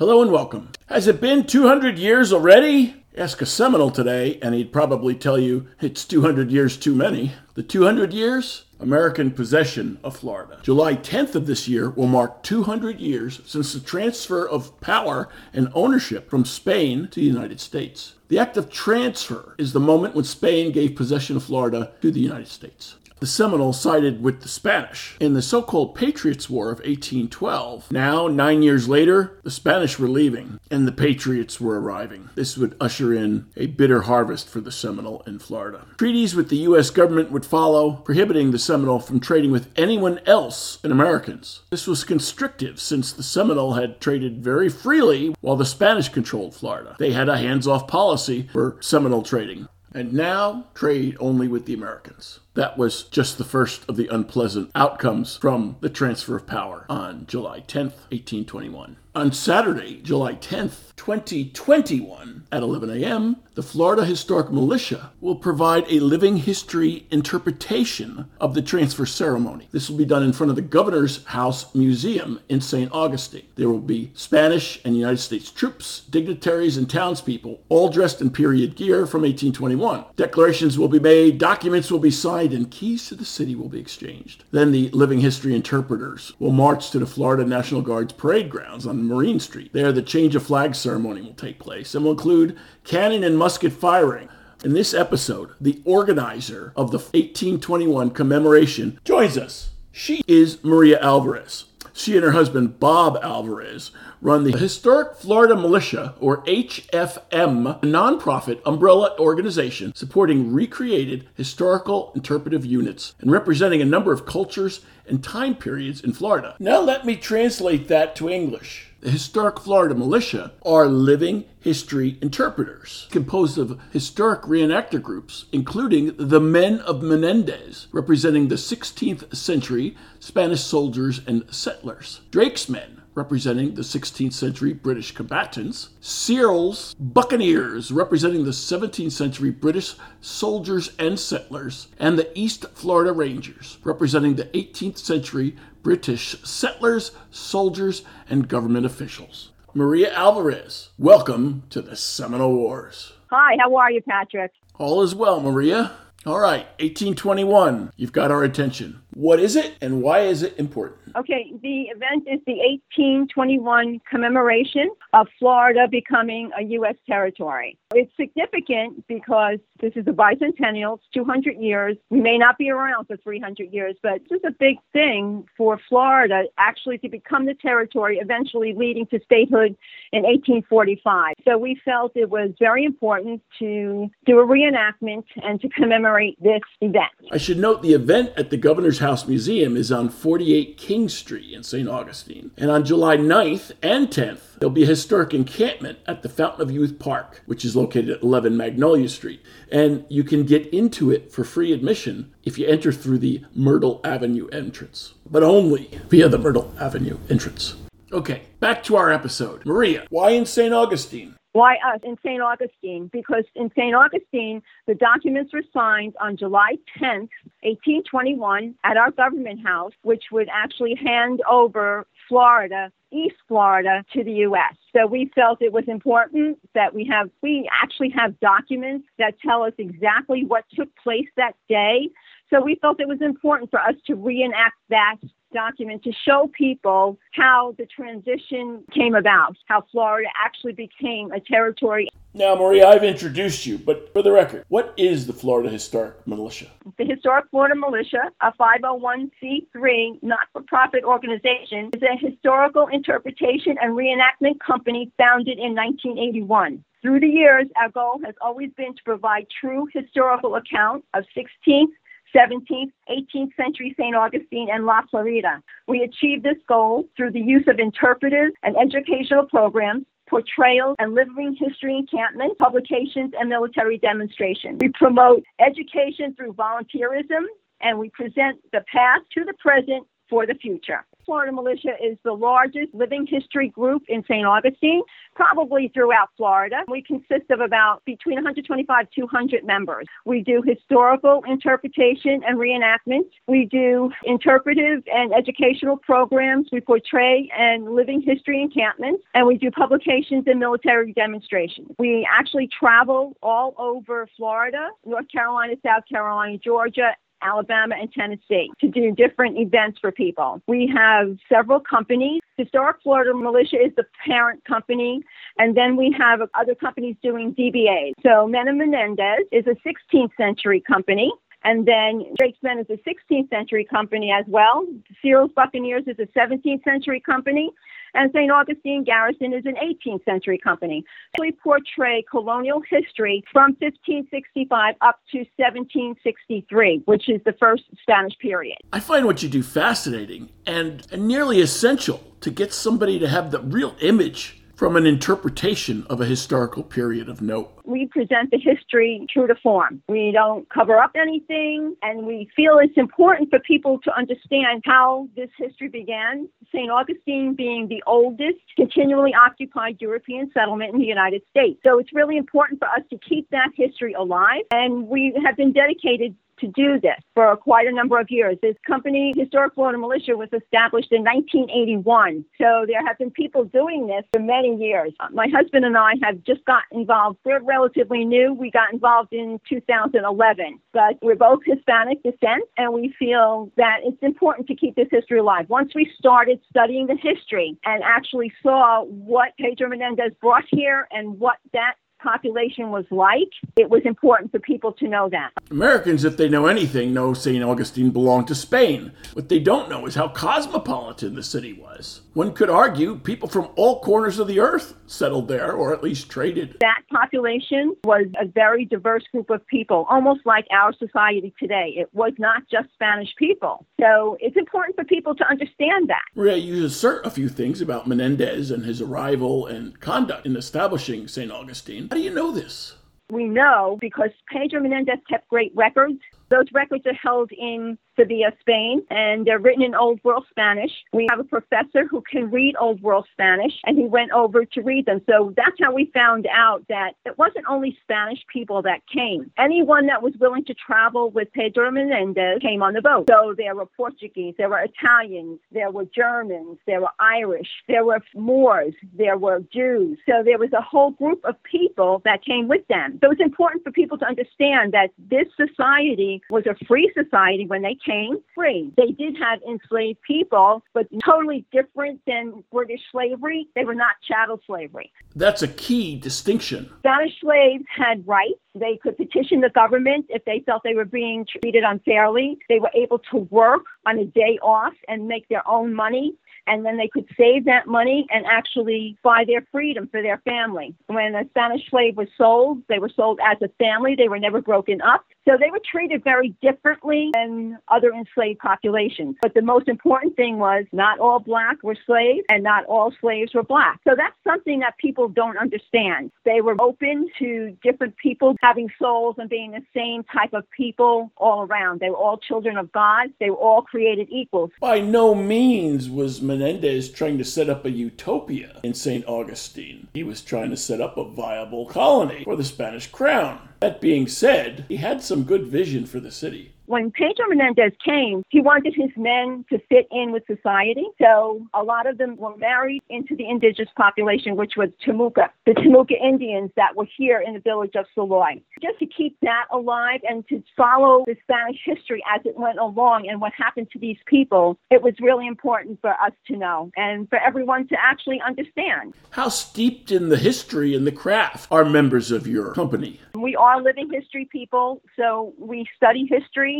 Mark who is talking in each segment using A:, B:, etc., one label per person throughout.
A: Hello and welcome. Has it been 200 years already? Ask a Seminole today, and he'd probably tell you it's 200 years too many. The 200 years? American possession of Florida. July 10th of this year will mark 200 years since the transfer of power and ownership from Spain to the United States. The act of transfer is the moment when Spain gave possession of Florida to the United States the Seminoles sided with the Spanish in the so called Patriots' War of 1812. Now, nine years later, the Spanish were leaving and the Patriots were arriving. This would usher in a bitter harvest for the Seminole in Florida. Treaties with the U.S. government would follow, prohibiting the Seminole from trading with anyone else than Americans. This was constrictive since the Seminole had traded very freely while the Spanish controlled Florida. They had a hands off policy for Seminole trading and now trade only with the Americans. That was just the first of the unpleasant outcomes from the transfer of power on July 10th, 1821. On Saturday, July 10th, 2021, at 11 a.m., the Florida Historic Militia will provide a living history interpretation of the transfer ceremony. This will be done in front of the Governor's House Museum in St. Augustine. There will be Spanish and United States troops, dignitaries, and townspeople, all dressed in period gear from 1821. Declarations will be made, documents will be signed, and keys to the city will be exchanged. Then the living history interpreters will march to the Florida National Guard's parade grounds on Marine Street. There, the change of flag ceremony will take place and will include cannon and musket firing. In this episode, the organizer of the 1821 commemoration joins us. She is Maria Alvarez. She and her husband, Bob Alvarez, run the Historic Florida Militia, or HFM, a nonprofit umbrella organization supporting recreated historical interpretive units and representing a number of cultures and time periods in Florida. Now, let me translate that to English. The Historic Florida Militia are living history interpreters, composed of historic reenactor groups, including the Men of Menendez, representing the 16th century Spanish soldiers and settlers, Drake's Men, representing the 16th century British combatants, Searles Buccaneers, representing the 17th century British soldiers and settlers, and the East Florida Rangers, representing the 18th century British settlers, soldiers, and government officials. Maria Alvarez, welcome to the Seminole Wars.
B: Hi, how are you, Patrick?
A: All is well, Maria. All right, 1821. You've got our attention. What is it and why is it important?
B: Okay, the event is the 1821 commemoration of Florida becoming a U.S. territory. It's significant because this is a bicentennial, it's 200 years. We may not be around for 300 years, but this is a big thing for Florida actually to become the territory, eventually leading to statehood in 1845. So we felt it was very important to do a reenactment and to commemorate this event.
A: I should note the event at the Governor's House Museum is on 48 King Street in St. Augustine. And on July 9th and 10th, there'll be a historic encampment at the Fountain of Youth Park, which is located at 11 Magnolia Street. And you can get into it for free admission if you enter through the Myrtle Avenue entrance, but only via the Myrtle Avenue entrance. Okay, back to our episode. Maria, why in St. Augustine?
B: Why us in St. Augustine? Because in St. Augustine, the documents were signed on July 10th, 1821, at our government house, which would actually hand over Florida, East Florida, to the U.S. So we felt it was important that we have, we actually have documents that tell us exactly what took place that day. So we felt it was important for us to reenact that document to show people how the transition came about, how Florida actually became a territory.
A: Now, Maria, I've introduced you, but for the record, what is the Florida Historic Militia?
B: The Historic Florida Militia, a 501c3 not for profit organization, is a historical interpretation and reenactment company founded in 1981. Through the years, our goal has always been to provide true historical account of 16th, 17th, 18th century St. Augustine, and La Florida. We achieved this goal through the use of interpreters and educational programs, portrayals and living history encampments, publications, and military demonstrations. We promote education through volunteerism, and we present the past to the present for the future. Florida Militia is the largest living history group in St. Augustine, probably throughout Florida. We consist of about between 125 200 members. We do historical interpretation and reenactment. We do interpretive and educational programs. We portray and living history encampments, and we do publications and military demonstrations. We actually travel all over Florida, North Carolina, South Carolina, Georgia, Alabama, and Tennessee to do different events for people. We have several companies. Historic Florida Militia is the parent company, and then we have other companies doing DBAs. So Mena Menendez is a 16th century company. And then Drake's Men is a 16th century company as well. Searle's Buccaneers is a 17th century company. And St. Augustine Garrison is an 18th century company. We portray colonial history from 1565 up to 1763, which is the first Spanish period.
A: I find what you do fascinating and nearly essential to get somebody to have the real image from an interpretation of a historical period of note.
B: We present the history true to form. We don't cover up anything, and we feel it's important for people to understand how this history began. St. Augustine being the oldest continually occupied European settlement in the United States. So it's really important for us to keep that history alive, and we have been dedicated to do this for quite a number of years. This company, Historic Florida Militia, was established in 1981. So there have been people doing this for many years. Uh, my husband and I have just got involved. We're relatively new. We got involved in 2011, but we're both Hispanic descent, and we feel that it's important to keep this history alive. Once we started studying the history and actually saw what Pedro Menendez brought here and what that population was like, it was important for people to know that.
A: Americans, if they know anything, know St. Augustine belonged to Spain. What they don't know is how cosmopolitan the city was. One could argue people from all corners of the earth settled there, or at least traded.
B: That population was a very diverse group of people, almost like our society today. It was not just Spanish people. So it's important for people to understand that.
A: Maria, you assert a few things about Menendez and his arrival and conduct in establishing St. Augustine. How do you know this?
B: We know because Pedro Menendez kept great records. Those records are held in Sevilla, Spain, and they're written in Old World Spanish. We have a professor who can read Old World Spanish, and he went over to read them. So that's how we found out that it wasn't only Spanish people that came. Anyone that was willing to travel with Pedro Menendez came on the boat. So there were Portuguese, there were Italians, there were Germans, there were Irish, there were Moors, there were Jews. So there was a whole group of people that came with them. So it's important for people to understand that this society was a free society when they came free. They did have enslaved people, but totally different than British slavery. They were not chattel slavery.
A: That's a key distinction.
B: Spanish slaves had rights. They could petition the government if they felt they were being treated unfairly. They were able to work on a day off and make their own money and then they could save that money and actually buy their freedom for their family. When a Spanish slave was sold, they were sold as a family. They were never broken up. So they were treated very differently than other enslaved populations. But the most important thing was not all black were slaves and not all slaves were black. So that's something that people don't understand. They were open to different people having souls and being the same type of people all around. They were all children of God. They were all created equals.
A: By no means was Menendez trying to set up a utopia in St. Augustine. He was trying to set up a viable colony for the Spanish crown. That being said, he had some good vision for the city
B: when Pedro Menendez came, he wanted his men to fit in with society. So a lot of them were married into the indigenous population, which was Timucua, the Timucua Indians that were here in the village of Seloy. Just to keep that alive and to follow the Spanish history as it went along and what happened to these people, it was really important for us to know and for everyone to actually understand.
A: How steeped in the history and the craft are members of your company?
B: We are living history people, so we study history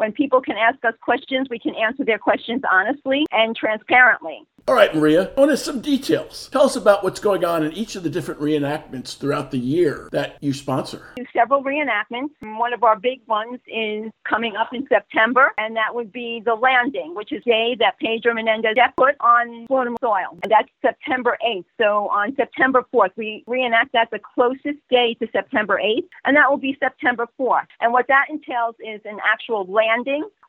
B: when people can ask us questions, we can answer their questions honestly and transparently.
A: All right, Maria, I want some details. Tell us about what's going on in each of the different reenactments throughout the year that you sponsor.
B: We do several reenactments. One of our big ones is coming up in September, and that would be the landing, which is the day that Pedro Menendez foot on Florida soil. And that's September 8th. So on September 4th, we reenact that the closest day to September 8th, and that will be September 4th. And what that entails is an actual landing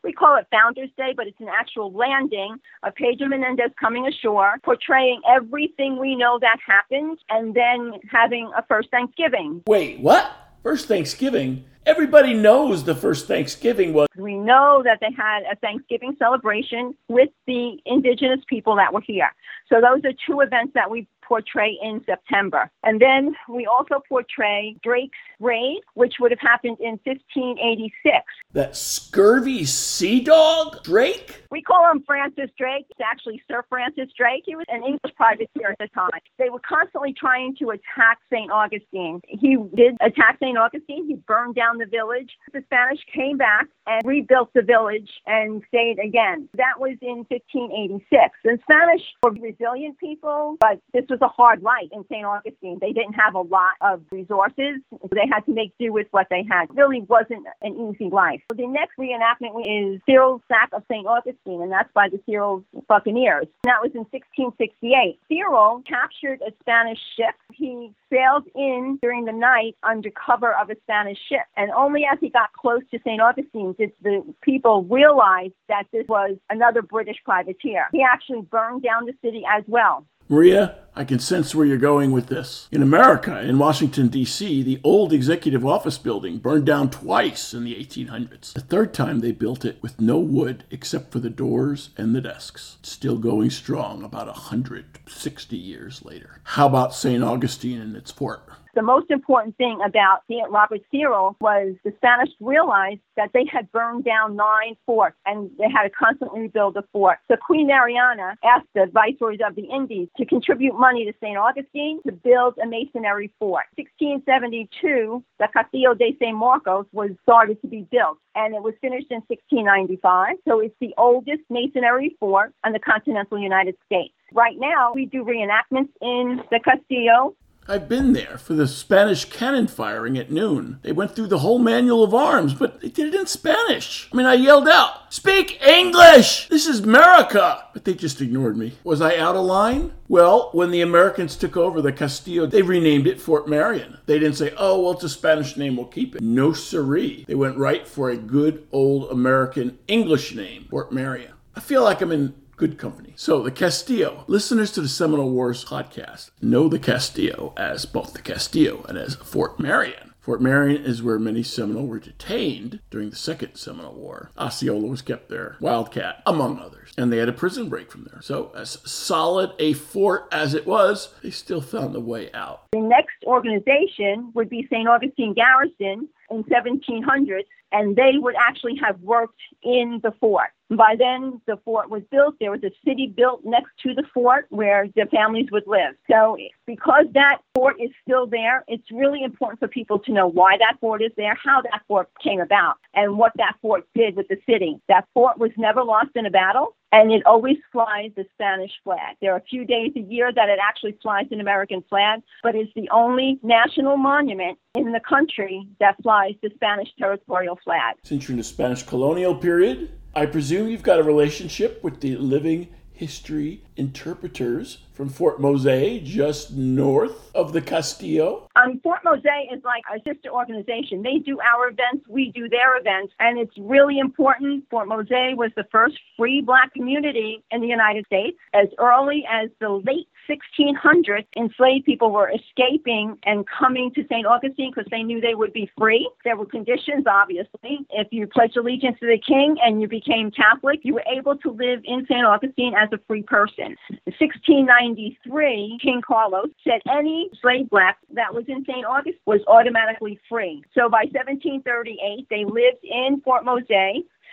B: we call it Founders Day, but it's an actual landing of Pedro Menendez coming ashore, portraying everything we know that happened, and then having a first Thanksgiving.
A: Wait, what? First Thanksgiving? Everybody knows the first Thanksgiving was.
B: We know that they had a Thanksgiving celebration with the indigenous people that were here. So those are two events that we portray in September. And then we also portray Drake's raid, which would have happened in 1586.
A: That scurvy sea dog, Drake?
B: We call him Francis Drake. It's actually Sir Francis Drake. He was an English privateer at the time. They were constantly trying to attack St. Augustine. He did attack St. Augustine. He burned down the village. The Spanish came back and rebuilt the village and stayed again. That was in 1586. The Spanish were resilient people, but this was a hard life in St. Augustine. They didn't have a lot of resources. They had to make do with what they had. It really wasn't an easy life. The next reenactment is Searle's sack of St. Augustine, and that's by the Searle's Buccaneers. That was in 1668. Cyril captured a Spanish ship. He sailed in during the night under cover of a Spanish ship. And only as he got close to St. Augustine did the people realize that this was another British privateer. He actually burned down the city as well.
A: Maria, I can sense where you're going with this. In America, in Washington, D.C., the old executive office building burned down twice in the 1800s. The third time they built it with no wood except for the doors and the desks. still going strong about 160 years later. How about St. Augustine and its fort?
B: The most important thing about. Robert Searle was the Spanish realized that they had burned down nine forts and they had to constantly rebuild the fort. So Queen Mariana asked the viceroys of the Indies to contribute money to St. Augustine to build a masonry fort. 1672, the Castillo de San Marcos was started to be built and it was finished in 1695. So it's the oldest masonry fort in the continental United States. Right now, we do reenactments in the Castillo
A: I've been there for the Spanish cannon firing at noon. They went through the whole manual of arms, but they did it in Spanish. I mean, I yelled out, Speak English! This is America! But they just ignored me. Was I out of line? Well, when the Americans took over the Castillo, they renamed it Fort Marion. They didn't say, oh, well, it's a Spanish name, we'll keep it. No siree. They went right for a good old American English name, Fort Marion. I feel like I'm in good company. So, the Castillo. Listeners to the Seminole Wars podcast know the Castillo as both the Castillo and as Fort Marion. Fort Marion is where many Seminole were detained during the Second Seminole War. Osceola was kept there, Wildcat, among others, and they had a prison break from there. So, as solid a fort as it was, they still found a way out.
B: The next organization would be St. Augustine Garrison in 1700s, and they would actually have worked in the fort. By then, the fort was built. There was a city built next to the fort where the families would live. So, because that fort is still there, it's really important for people to know why that fort is there, how that fort came about, and what that fort did with the city. That fort was never lost in a battle, and it always flies the Spanish flag. There are a few days a year that it actually flies an American flag, but it's the only national monument in the country that flies the Spanish territorial flag.
A: Since you're in the Spanish colonial period, I presume you've got a relationship with the living history interpreters from Fort Mose, just north of the Castillo?
B: Um, Fort Mose is like a sister organization. They do our events, we do their events, and it's really important. Fort Mose was the first free black community in the United States. As early as the late 1600s, enslaved people were escaping and coming to St. Augustine because they knew they would be free. There were conditions, obviously. If you pledged allegiance to the king and you became Catholic, you were able to live in St. Augustine as a free person. In 1693, King Carlos said any slave black that was in St. Augustine was automatically free. So by 1738, they lived in Fort Mose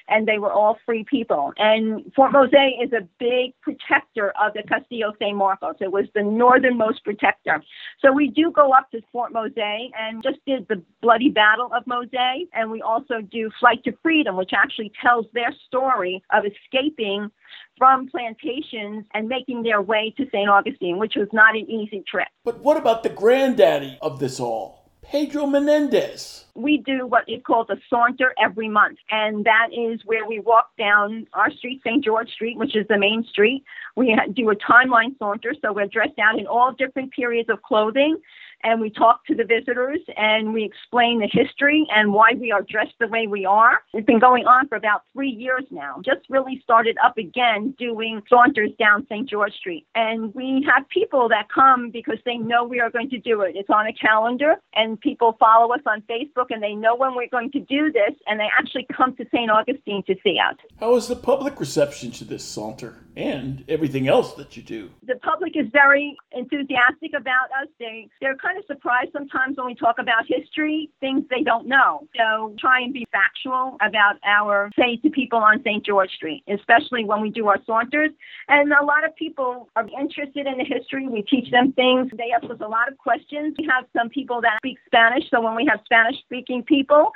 B: and they were all free people. And Fort Mose is a big protector of the Castillo San Marcos. It was the northernmost protector. So we do go up to Fort Mose and just did the bloody battle of Mose. And we also do Flight to Freedom, which actually tells their story of escaping from plantations and making their way to St. Augustine, which was not an easy trip.
A: But what about the granddaddy of this all? Pedro Menendez.
B: We do what is called a saunter every month, and that is where we walk down our street, St. George Street, which is the main street. We do a timeline saunter, so we're dressed out in all different periods of clothing and we talk to the visitors and we explain the history and why we are dressed the way we are. It's been going on for about three years now. Just really started up again doing saunters down St. George Street. And we have people that come because they know we are going to do it. It's on a calendar and people follow us on Facebook and they know when we're going to do this and they actually come to St. Augustine to see us.
A: How is the public reception to this saunter and everything else that you do?
B: The public is very enthusiastic about us. They they're kind of surprised sometimes when we talk about history, things they don't know. So try and be factual about our say to people on St. George Street, especially when we do our saunters. And a lot of people are interested in the history. We teach them things. They ask us a lot of questions. We have some people that speak Spanish, so when we have Spanish speaking people,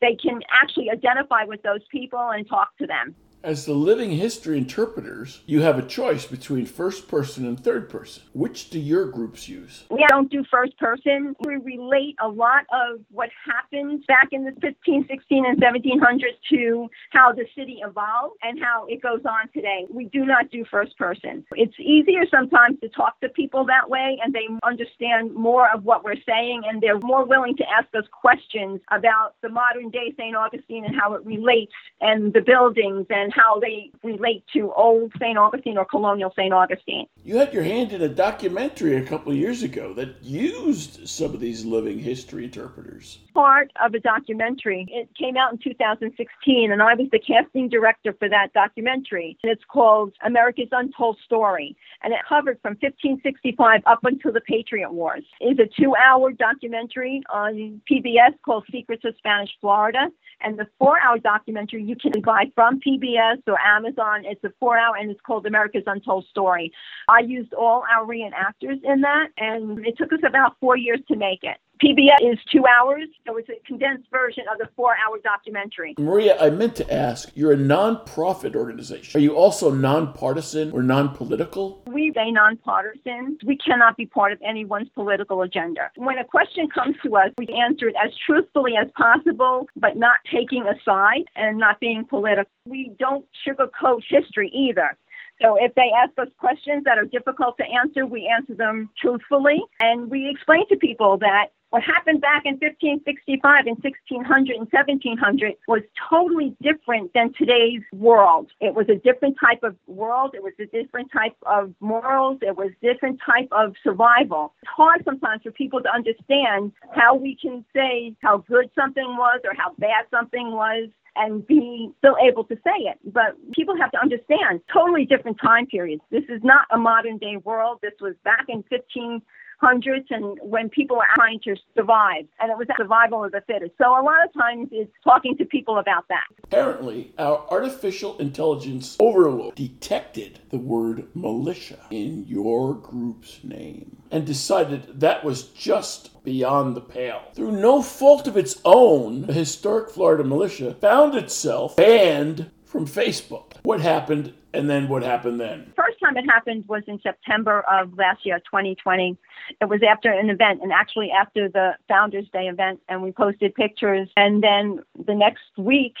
B: they can actually identify with those people and talk to them.
A: As the living history interpreters, you have a choice between first person and third person. Which do your groups use?
B: We don't do first person. We relate a lot of what happened back in the 15, 16, and 1700s to how the city evolved and how it goes on today. We do not do first person. It's easier sometimes to talk to people that way and they understand more of what we're saying and they're more willing to ask us questions about the modern day St. Augustine and how it relates and the buildings and and how they relate to old St. Augustine or colonial St. Augustine.
A: You had your hand in a documentary a couple of years ago that used some of these living history interpreters.
B: Part of a documentary. It came out in 2016, and I was the casting director for that documentary. And it's called America's Untold Story, and it covered from 1565 up until the Patriot Wars. It's a two-hour documentary on PBS called Secrets of Spanish Florida, and the four-hour documentary you can buy from PBS CBS or Amazon. It's a four hour and it's called America's Untold Story. I used all our reenactors in that, and it took us about four years to make it. PBS is two hours, so it's a condensed version of the four hour documentary.
A: Maria, I meant to ask you're a nonprofit organization. Are you also nonpartisan or non political?
B: We say nonpartisan. We cannot be part of anyone's political agenda. When a question comes to us, we answer it as truthfully as possible, but not taking a side and not being political. We don't sugarcoat history either. So if they ask us questions that are difficult to answer, we answer them truthfully. And we explain to people that what happened back in 1565 and 1600 and 1700 was totally different than today's world. It was a different type of world. It was a different type of morals. It was different type of survival. It's hard sometimes for people to understand how we can say how good something was or how bad something was and be still able to say it. But people have to understand totally different time periods. This is not a modern day world. This was back in 15 hundreds and when people are trying to survive. And it was survival of the fittest. So a lot of times it's talking to people about that.
A: Apparently, our artificial intelligence overlord detected the word militia in your group's name and decided that was just beyond the pale. Through no fault of its own, the historic Florida militia found itself banned from Facebook. What happened and then what happened then?
B: Time it happened was in September of last year, 2020. It was after an event, and actually after the Founders Day event, and we posted pictures. And then the next week,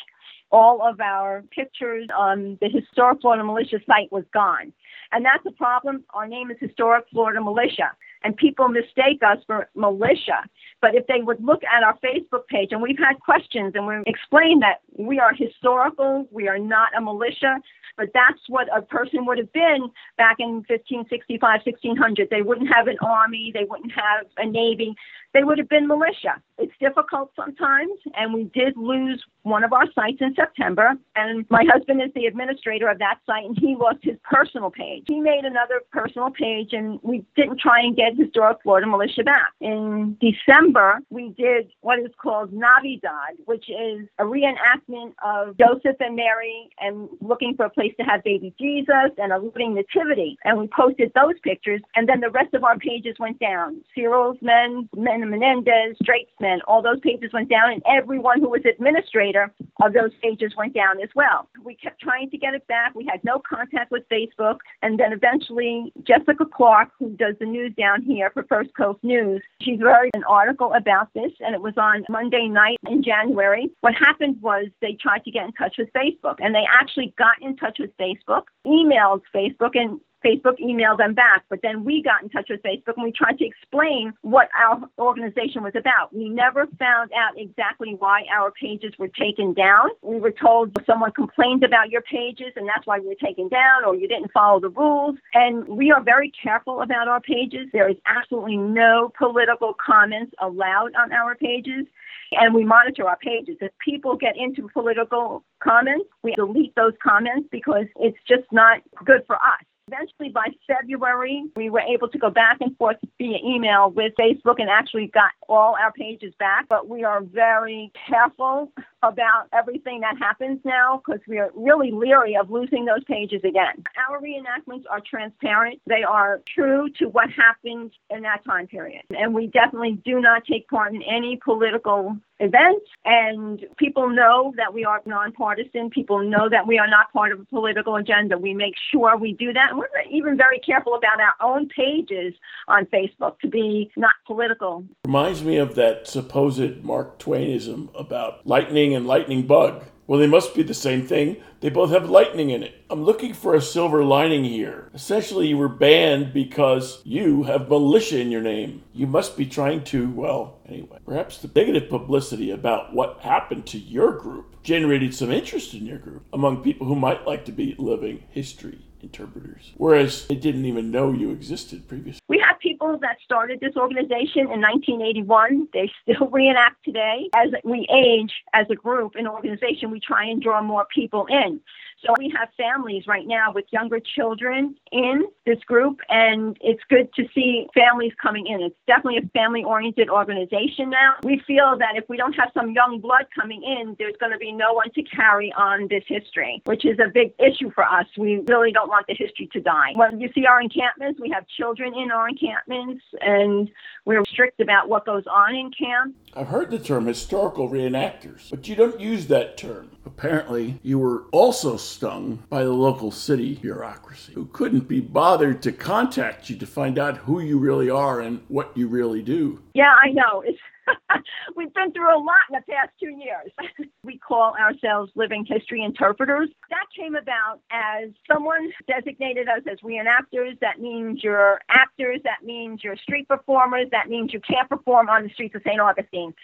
B: all of our pictures on the Historic Florida Militia site was gone. And that's a problem. Our name is Historic Florida Militia and people mistake us for militia. But if they would look at our Facebook page, and we've had questions, and we explain that we are historical, we are not a militia, but that's what a person would have been back in 1565, 1600. They wouldn't have an army, they wouldn't have a navy, they would have been militia. It's difficult sometimes, and we did lose one of our sites in September. And my husband is the administrator of that site, and he lost his personal page. He made another personal page, and we didn't try and get get Historic Florida Militia back. In December, we did what is called Navidad, which is a reenactment of Joseph and Mary and looking for a place to have baby Jesus and a living nativity. And we posted those pictures, and then the rest of our pages went down. Searle's men, Men Menendez, Drake's men, all those pages went down, and everyone who was administrator of those pages went down as well. We kept trying to get it back. We had no contact with Facebook, and then eventually Jessica Clark, who does the news down here for First Coast News, she wrote an article about this, and it was on Monday night in January. What happened was they tried to get in touch with Facebook, and they actually got in touch with Facebook, emailed Facebook, and Facebook emailed them back, but then we got in touch with Facebook and we tried to explain what our organization was about. We never found out exactly why our pages were taken down. We were told someone complained about your pages and that's why we were taken down or you didn't follow the rules. And we are very careful about our pages. There is absolutely no political comments allowed on our pages and we monitor our pages. If people get into political comments, we delete those comments because it's just not good for us. Eventually, by February, we were able to go back and forth via email with Facebook and actually got all our pages back. But we are very careful about everything that happens now because we are really leery of losing those pages again. Our reenactments are transparent, they are true to what happened in that time period. And we definitely do not take part in any political events and people know that we are nonpartisan. People know that we are not part of a political agenda. We make sure we do that and we're even very careful about our own pages on facebook to be not political.
A: Reminds me of that supposed mark twainism about lightning and lightning bug. Well, they must be the same thing. They both have lightning in it. I'm looking for a silver lining here. Essentially, you were banned because you have militia in your name. You must be trying to, well, anyway, perhaps the negative publicity about what happened to your group generated some interest in your group among people who might like to be living history interpreters, whereas they didn't even know you existed previously.
B: We people that started this organization in 1981. They still reenact today. As we age as a group, an organization, we try and draw more people in. So we have families right now with younger children in this group, and it's good to see families coming in. It's definitely a family oriented organization now. We feel that if we don't have some young blood coming in, there's going to be no one to carry on this history, which is a big issue for us. We really don't want the history to die. When you see our encampments, we have children in our encampments, and we're strict about what goes on in camp.
A: I've heard the term historical reenactors, but you don't use that term. Apparently, you were also stung by the local city bureaucracy, who couldn't be bothered to contact you to find out who you really are and what you really do.
B: Yeah, I know. It's We've been through a lot in the past two years. we call ourselves living history interpreters. That came about as someone designated us as reenactors. That means you're actors. That means you're street performers. That means you can't perform on the streets of St. Augustine.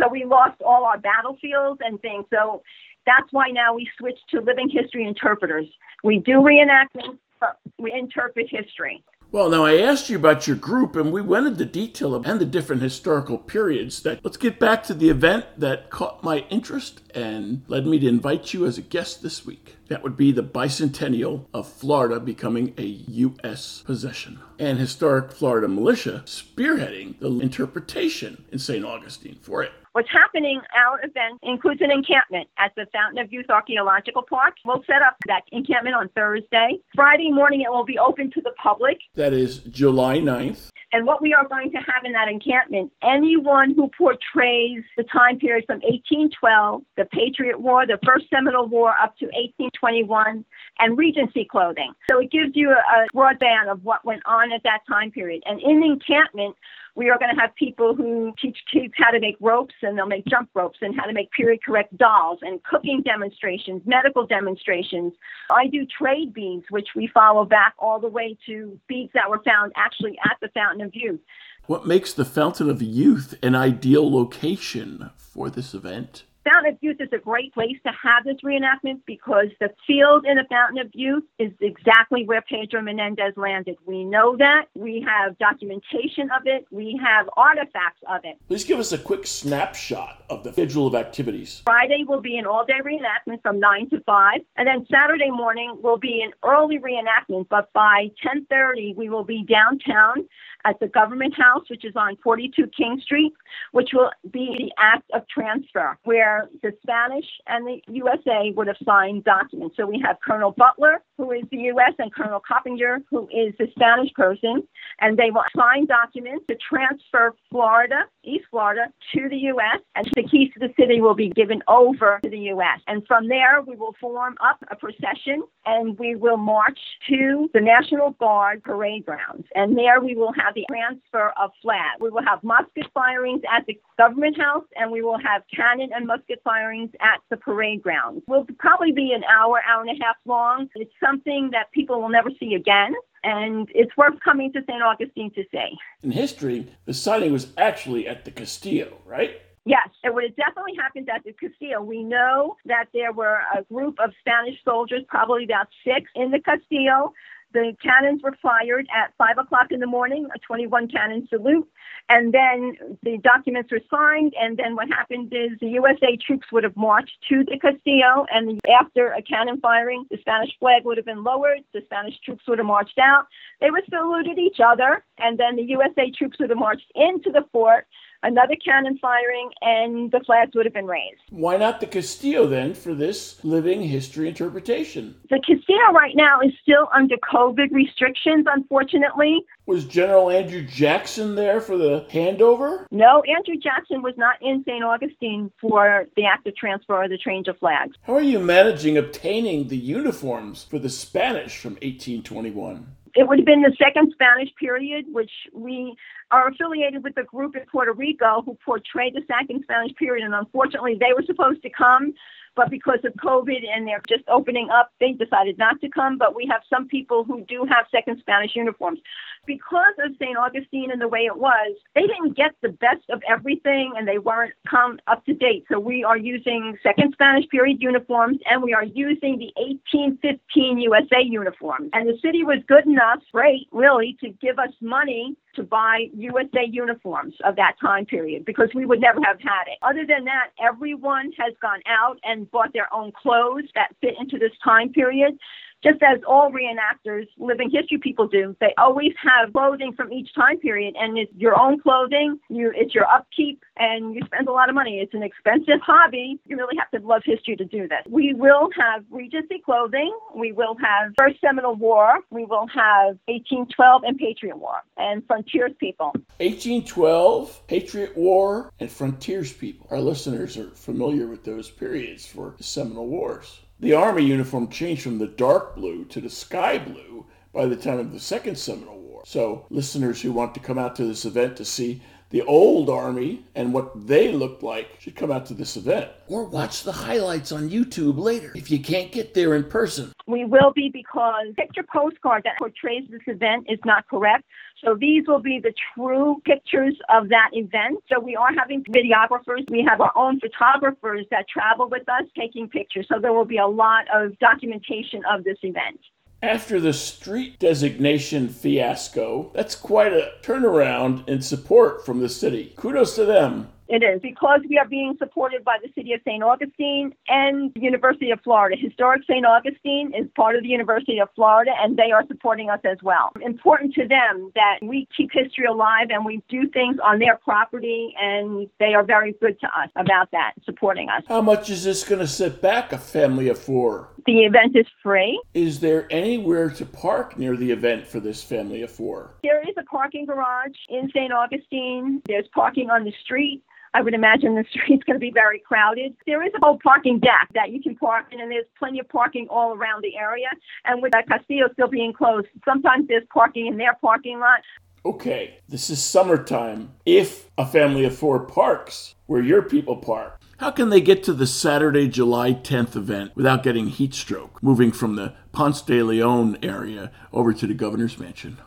B: So we lost all our battlefields and things. So that's why now we switch to living history interpreters. We do reenactments, but we interpret history.
A: Well, now I asked you about your group, and we went into detail and the different historical periods. That let's get back to the event that caught my interest and led me to invite you as a guest this week. That would be the bicentennial of Florida becoming a U.S. possession, and historic Florida militia spearheading the interpretation in St. Augustine for it.
B: What's happening, our event includes an encampment at the Fountain of Youth Archaeological Park. We'll set up that encampment on Thursday. Friday morning, it will be open to the public.
A: That is July 9th.
B: And what we are going to have in that encampment, anyone who portrays the time period from 1812, the Patriot War, the First Seminole War, up to 1821, and Regency clothing. So it gives you a, broad band of what went on at that time period. And in the encampment, we are going to have people who teach kids how to make ropes and they'll make jump ropes and how to make period correct dolls and cooking demonstrations, medical demonstrations. I do trade beads, which we follow back all the way to beads that were found actually at the Fountain of Youth.
A: What makes the Fountain of Youth an ideal location for this event?
B: Fountain of Youth is a great place to have this reenactment because the field in the Fountain of Youth is exactly where Pedro Menendez landed. We know that. We have documentation of it. We have artifacts of it.
A: Please give us a quick snapshot of the schedule of activities.
B: Friday will be an all-day reenactment from 9 to 5, and then Saturday morning will be an early reenactment, but by 10:30 we will be downtown at the government house, which is on 42 King Street, which will be the act of transfer, where the Spanish and the USA would have signed documents. So we have Colonel Butler, who is the U.S., and Colonel Coppinger, who is the Spanish person, and they will sign documents to transfer Florida, East Florida, to the U.S., and the keys to the city will be given over to the U.S. And from there, we will form up a procession and we will march to the National Guard parade grounds. And there we will have the transfer of flags. We will have musket firings at the government house and we will have cannon and musket firings at the parade grounds. Will probably be an hour, hour and a half long. It's something that people will never see again and it's worth coming to St. Augustine to see.
A: In history, the sighting was actually at the Castillo, right?
B: Yes, it would have definitely happened at the Castillo. We know that there were a group of Spanish soldiers, probably about six, in the Castillo. The cannons were fired at 5 o'clock in the morning, a 21 cannon salute. And then the documents were signed. And then what happened is the USA troops would have marched to the Castillo. And after a cannon firing, the Spanish flag would have been lowered. The Spanish troops would have marched out. They would have saluted each other. And then the USA troops would have marched into the fort another cannon firing, and the flags would have been raised.
A: Why not the Castillo then for this living history interpretation?
B: The Castillo right now is still under COVID restrictions, unfortunately.
A: Was General Andrew Jackson there for the handover?
B: No, Andrew Jackson was not in St. Augustine for the act of transfer or the change of flags.
A: How are you managing obtaining the uniforms for the Spanish from 1821?
B: It would have been the second Spanish period, which we are affiliated with a group in Puerto Rico who portrayed the second Spanish period, and unfortunately, they were supposed to come, but because of COVID and they're just opening up, they decided not to come. But we have some people who do have second Spanish uniforms. Because of St. Augustine and the way it was, they didn't get the best of everything and they weren't come up to date. So we are using second Spanish period uniforms and we are using the 1815 USA uniforms. And the city was good enough, great, really, to give us money to buy USA uniforms of that time period because we would never have had it. Other than that, everyone has gone out and bought their own clothes that fit into this time period just as all reenactors, living history people do, they always have clothing from each time period, and it's your own clothing. You, it's your upkeep, and you spend a lot of money. It's an expensive hobby. You really have to love history to do this. We will have Regency clothing. We will have First Seminole War. We will have 1812 and Patriot War and Frontiers People.
A: 1812, Patriot War, and Frontiers People. Our listeners are familiar with those periods for Seminole Wars. The Army uniform changed from the dark blue to the sky blue by the time of the Second Seminole War. So, listeners who want to come out to this event to see the old Army and what they looked like should come out to this event. Or watch the highlights on YouTube later if you can't get there in person.
B: We will be because picture postcard that portrays this event is not correct. So these will be the true pictures of that event. So we are having videographers. We have our own photographers that travel with us taking pictures. So there will be a lot of documentation of this event.
A: After the street designation fiasco, that's quite a turnaround in support from the city. Kudos to them.
B: It is because we are being supported by the City of St. Augustine and the University of Florida. Historic St. Augustine is part of the University of Florida and they are supporting us as well. Important to them that we keep history alive and we do things on their property and they are very good to us about that, supporting us.
A: How much is this going to set back a family of four?
B: The event is free.
A: Is there anywhere to park near the event for this family of four?
B: There is a parking garage in St. Augustine. There's parking on the street. I would imagine the street's going to be very crowded. There is a whole parking deck that you can park in, and there's plenty of parking all around the area. And with that Castillo still being closed, sometimes there's parking in their parking lot.
A: Okay, this is summertime. If a family of four parks where your people park, how can they get to the Saturday, July 10th event without getting heat stroke, moving from the Ponce de Leon area over to the governor's mansion?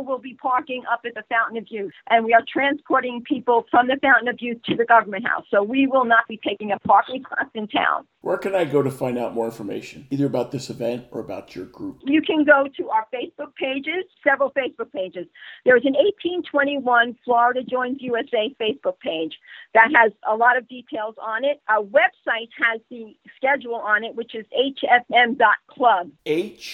B: People will be parking up at the Fountain of Youth, and we are transporting people from the Fountain of Youth to the government house. So we will not be taking up parking spots in town.
A: Where can I go to find out more information, either about this event or about your group?
B: You can go to our Facebook pages, several Facebook pages. There's an 1821 Florida Joins USA Facebook page that has a lot of details on it. Our website has the schedule on it, which is hfm.club.
A: hfm.club.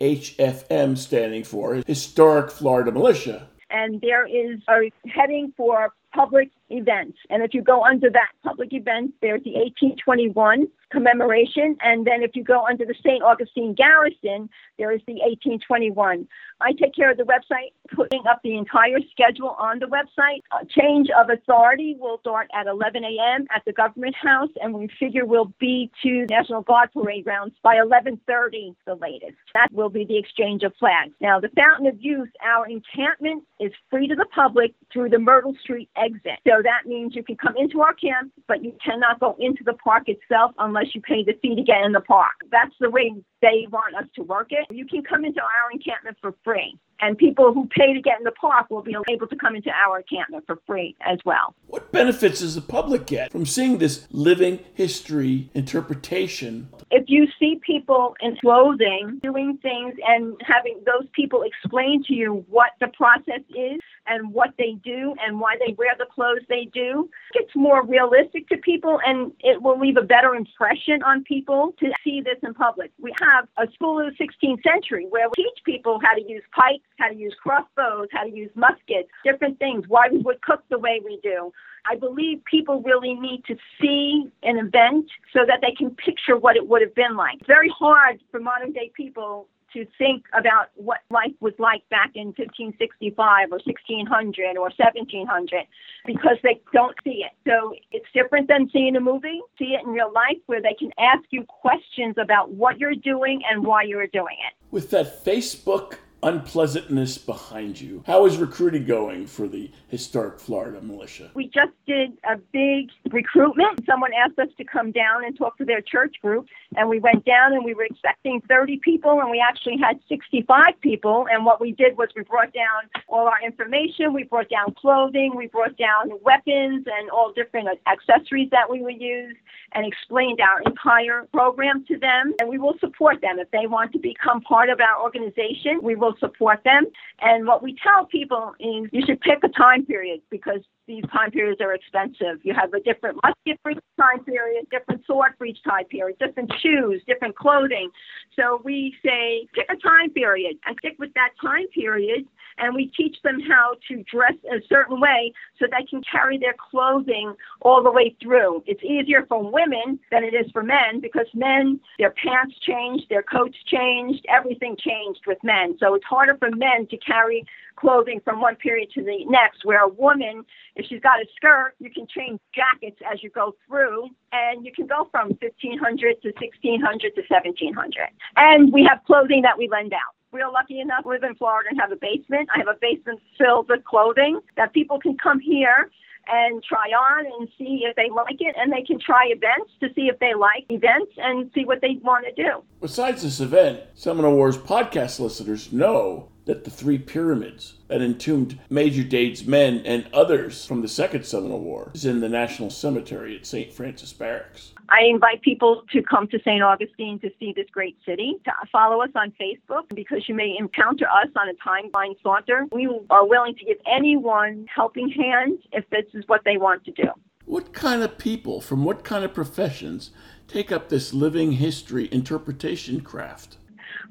A: HFM standing for Historic Florida Militia.
B: And there is a heading for public events. And if you go under that public event, there's the 1821 commemoration. And then if you go under the St. Augustine Garrison, there is the 1821. I take care of the website, putting up the entire schedule on the website. A change of authority will start at 11 a.m. at the government house, and we figure we'll be to National Guard parade grounds by 11:30, the latest. That will be the exchange of flags. Now, the Fountain of Youth, our encampment is free to the public through the Myrtle Street exit. So that means you can come into our camp, but you cannot go into the park itself unless you pay the fee to get in the park. That's the way they want us to work it. You can come into our encampment for free. And people who pay to get in the park will be able to come into our encampment for free as well.
A: What benefits does the public get from seeing this living history interpretation?
B: If you see people in clothing doing things and having those people explain to you what the process is and what they do and why they wear the clothes they do, it's more realistic to people and it will leave a better impression on people to see this in public. We have a school of the 16th century where we teach people how to use pikes, how to use crossbows, how to use muskets, different things, why we would cook the way we do. I believe people really need to see an event so that they can picture what it would have been like. It's very hard for modern day people to think about what life was like back in 1565 or 1600 or 1700 because they don't see it. So it's different than seeing a movie, see it in real life where they can ask you questions about what you're doing and why you're doing it.
A: With that Facebook unpleasantness behind you. How is recruiting going for the historic Florida militia?
B: We just did a big recruitment. Someone asked us to come down and talk to their church group, and we went down and we were expecting 30 people, and we actually had 65 people. And what we did was we brought down all our information, we brought down clothing, we brought down weapons and all different accessories that we would use, and explained our entire program to them. And we will support them if they want to become part of our organization. We will support them. And what we tell people is you should pick a time period because these time periods are expensive. You have a different musket for each time period, different sword for each time period, different shoes, different clothing. So we say pick a time period and stick with that time period and we teach them how to dress a certain way so they can carry their clothing all the way through. It's easier for women than it is for men because men, their pants changed, their coats changed, everything changed with men. So it's harder for men to carry clothing from one period to the next, where a woman, if she's got a skirt, you can change jackets as you go through, and you can go from 1500 to 1600 to 1700. And we have clothing that we lend out we're lucky enough live in Florida and have a basement. I have a basement filled with clothing that people can come here and try on and see if they like it and they can try events to see if they like events and see what they want to do.
A: Besides this event, Seminole Wars podcast listeners know that the three pyramids that entombed Major Dade's men and others from the Second Seminole War is in the National Cemetery at St. Francis Barracks.
B: I invite people to come to St. Augustine to see this great city. To follow us on Facebook because you may encounter us on a timeline saunter. We are willing to give anyone helping hands if this is what they want to do.
A: What kind of people from what kind of professions take up this living history interpretation craft?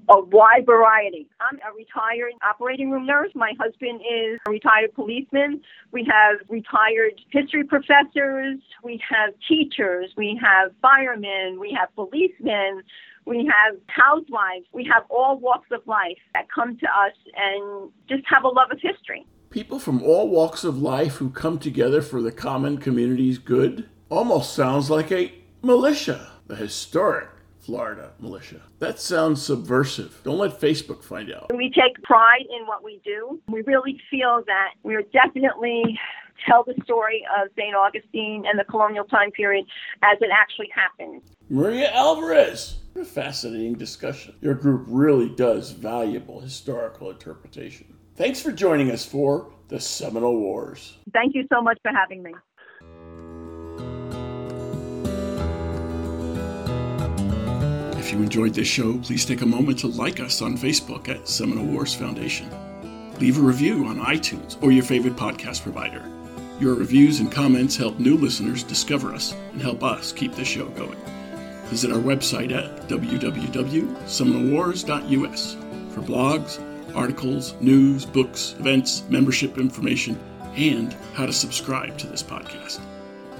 B: A wide variety. I'm a retired operating room nurse. My husband is a retired policeman. We have retired history professors. We have teachers. We have firemen. We have policemen. We have housewives. We have all walks of life that come to us and just have a love of history.
A: People from all walks of life who come together for the common community's good almost sounds like a militia, the historic Florida militia. That sounds subversive. Don't let Facebook find out.
B: We take pride in what we do. We really feel that we're definitely tell the story of St. Augustine and the colonial time period as it actually happened.
A: Maria Alvarez. A fascinating discussion. Your group really does valuable historical interpretation. Thanks for joining us for the Seminole Wars.
B: Thank you so much for having me.
A: If you enjoyed this show, please take a moment to like us on Facebook at Seminole Wars Foundation. Leave a review on iTunes or your favorite podcast provider. Your reviews and comments help new listeners discover us and help us keep the show going. Visit our website at www.seminolewars.us. for blogs, articles, news, books, events, membership information, and how to subscribe to this podcast.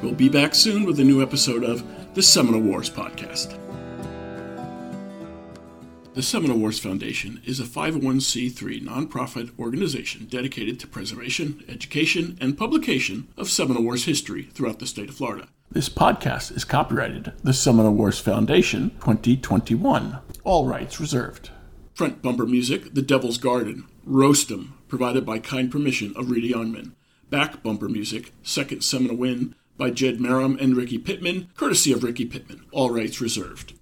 A: We'll be back soon with a new episode of the Seminole Wars Podcast. The Seminole Wars Foundation is a 501c3 nonprofit organization dedicated to preservation, education, and publication of Seminole Wars history throughout the state of Florida. This podcast is copyrighted the Seminole Wars Foundation 2021. All rights reserved. Front bumper music, The Devil's Garden, Roast 'em, provided by kind permission of Reedy Youngman. Back bumper music, Second Seminole Win, by Jed Merrim and Ricky Pittman, courtesy of Ricky Pittman. All rights reserved.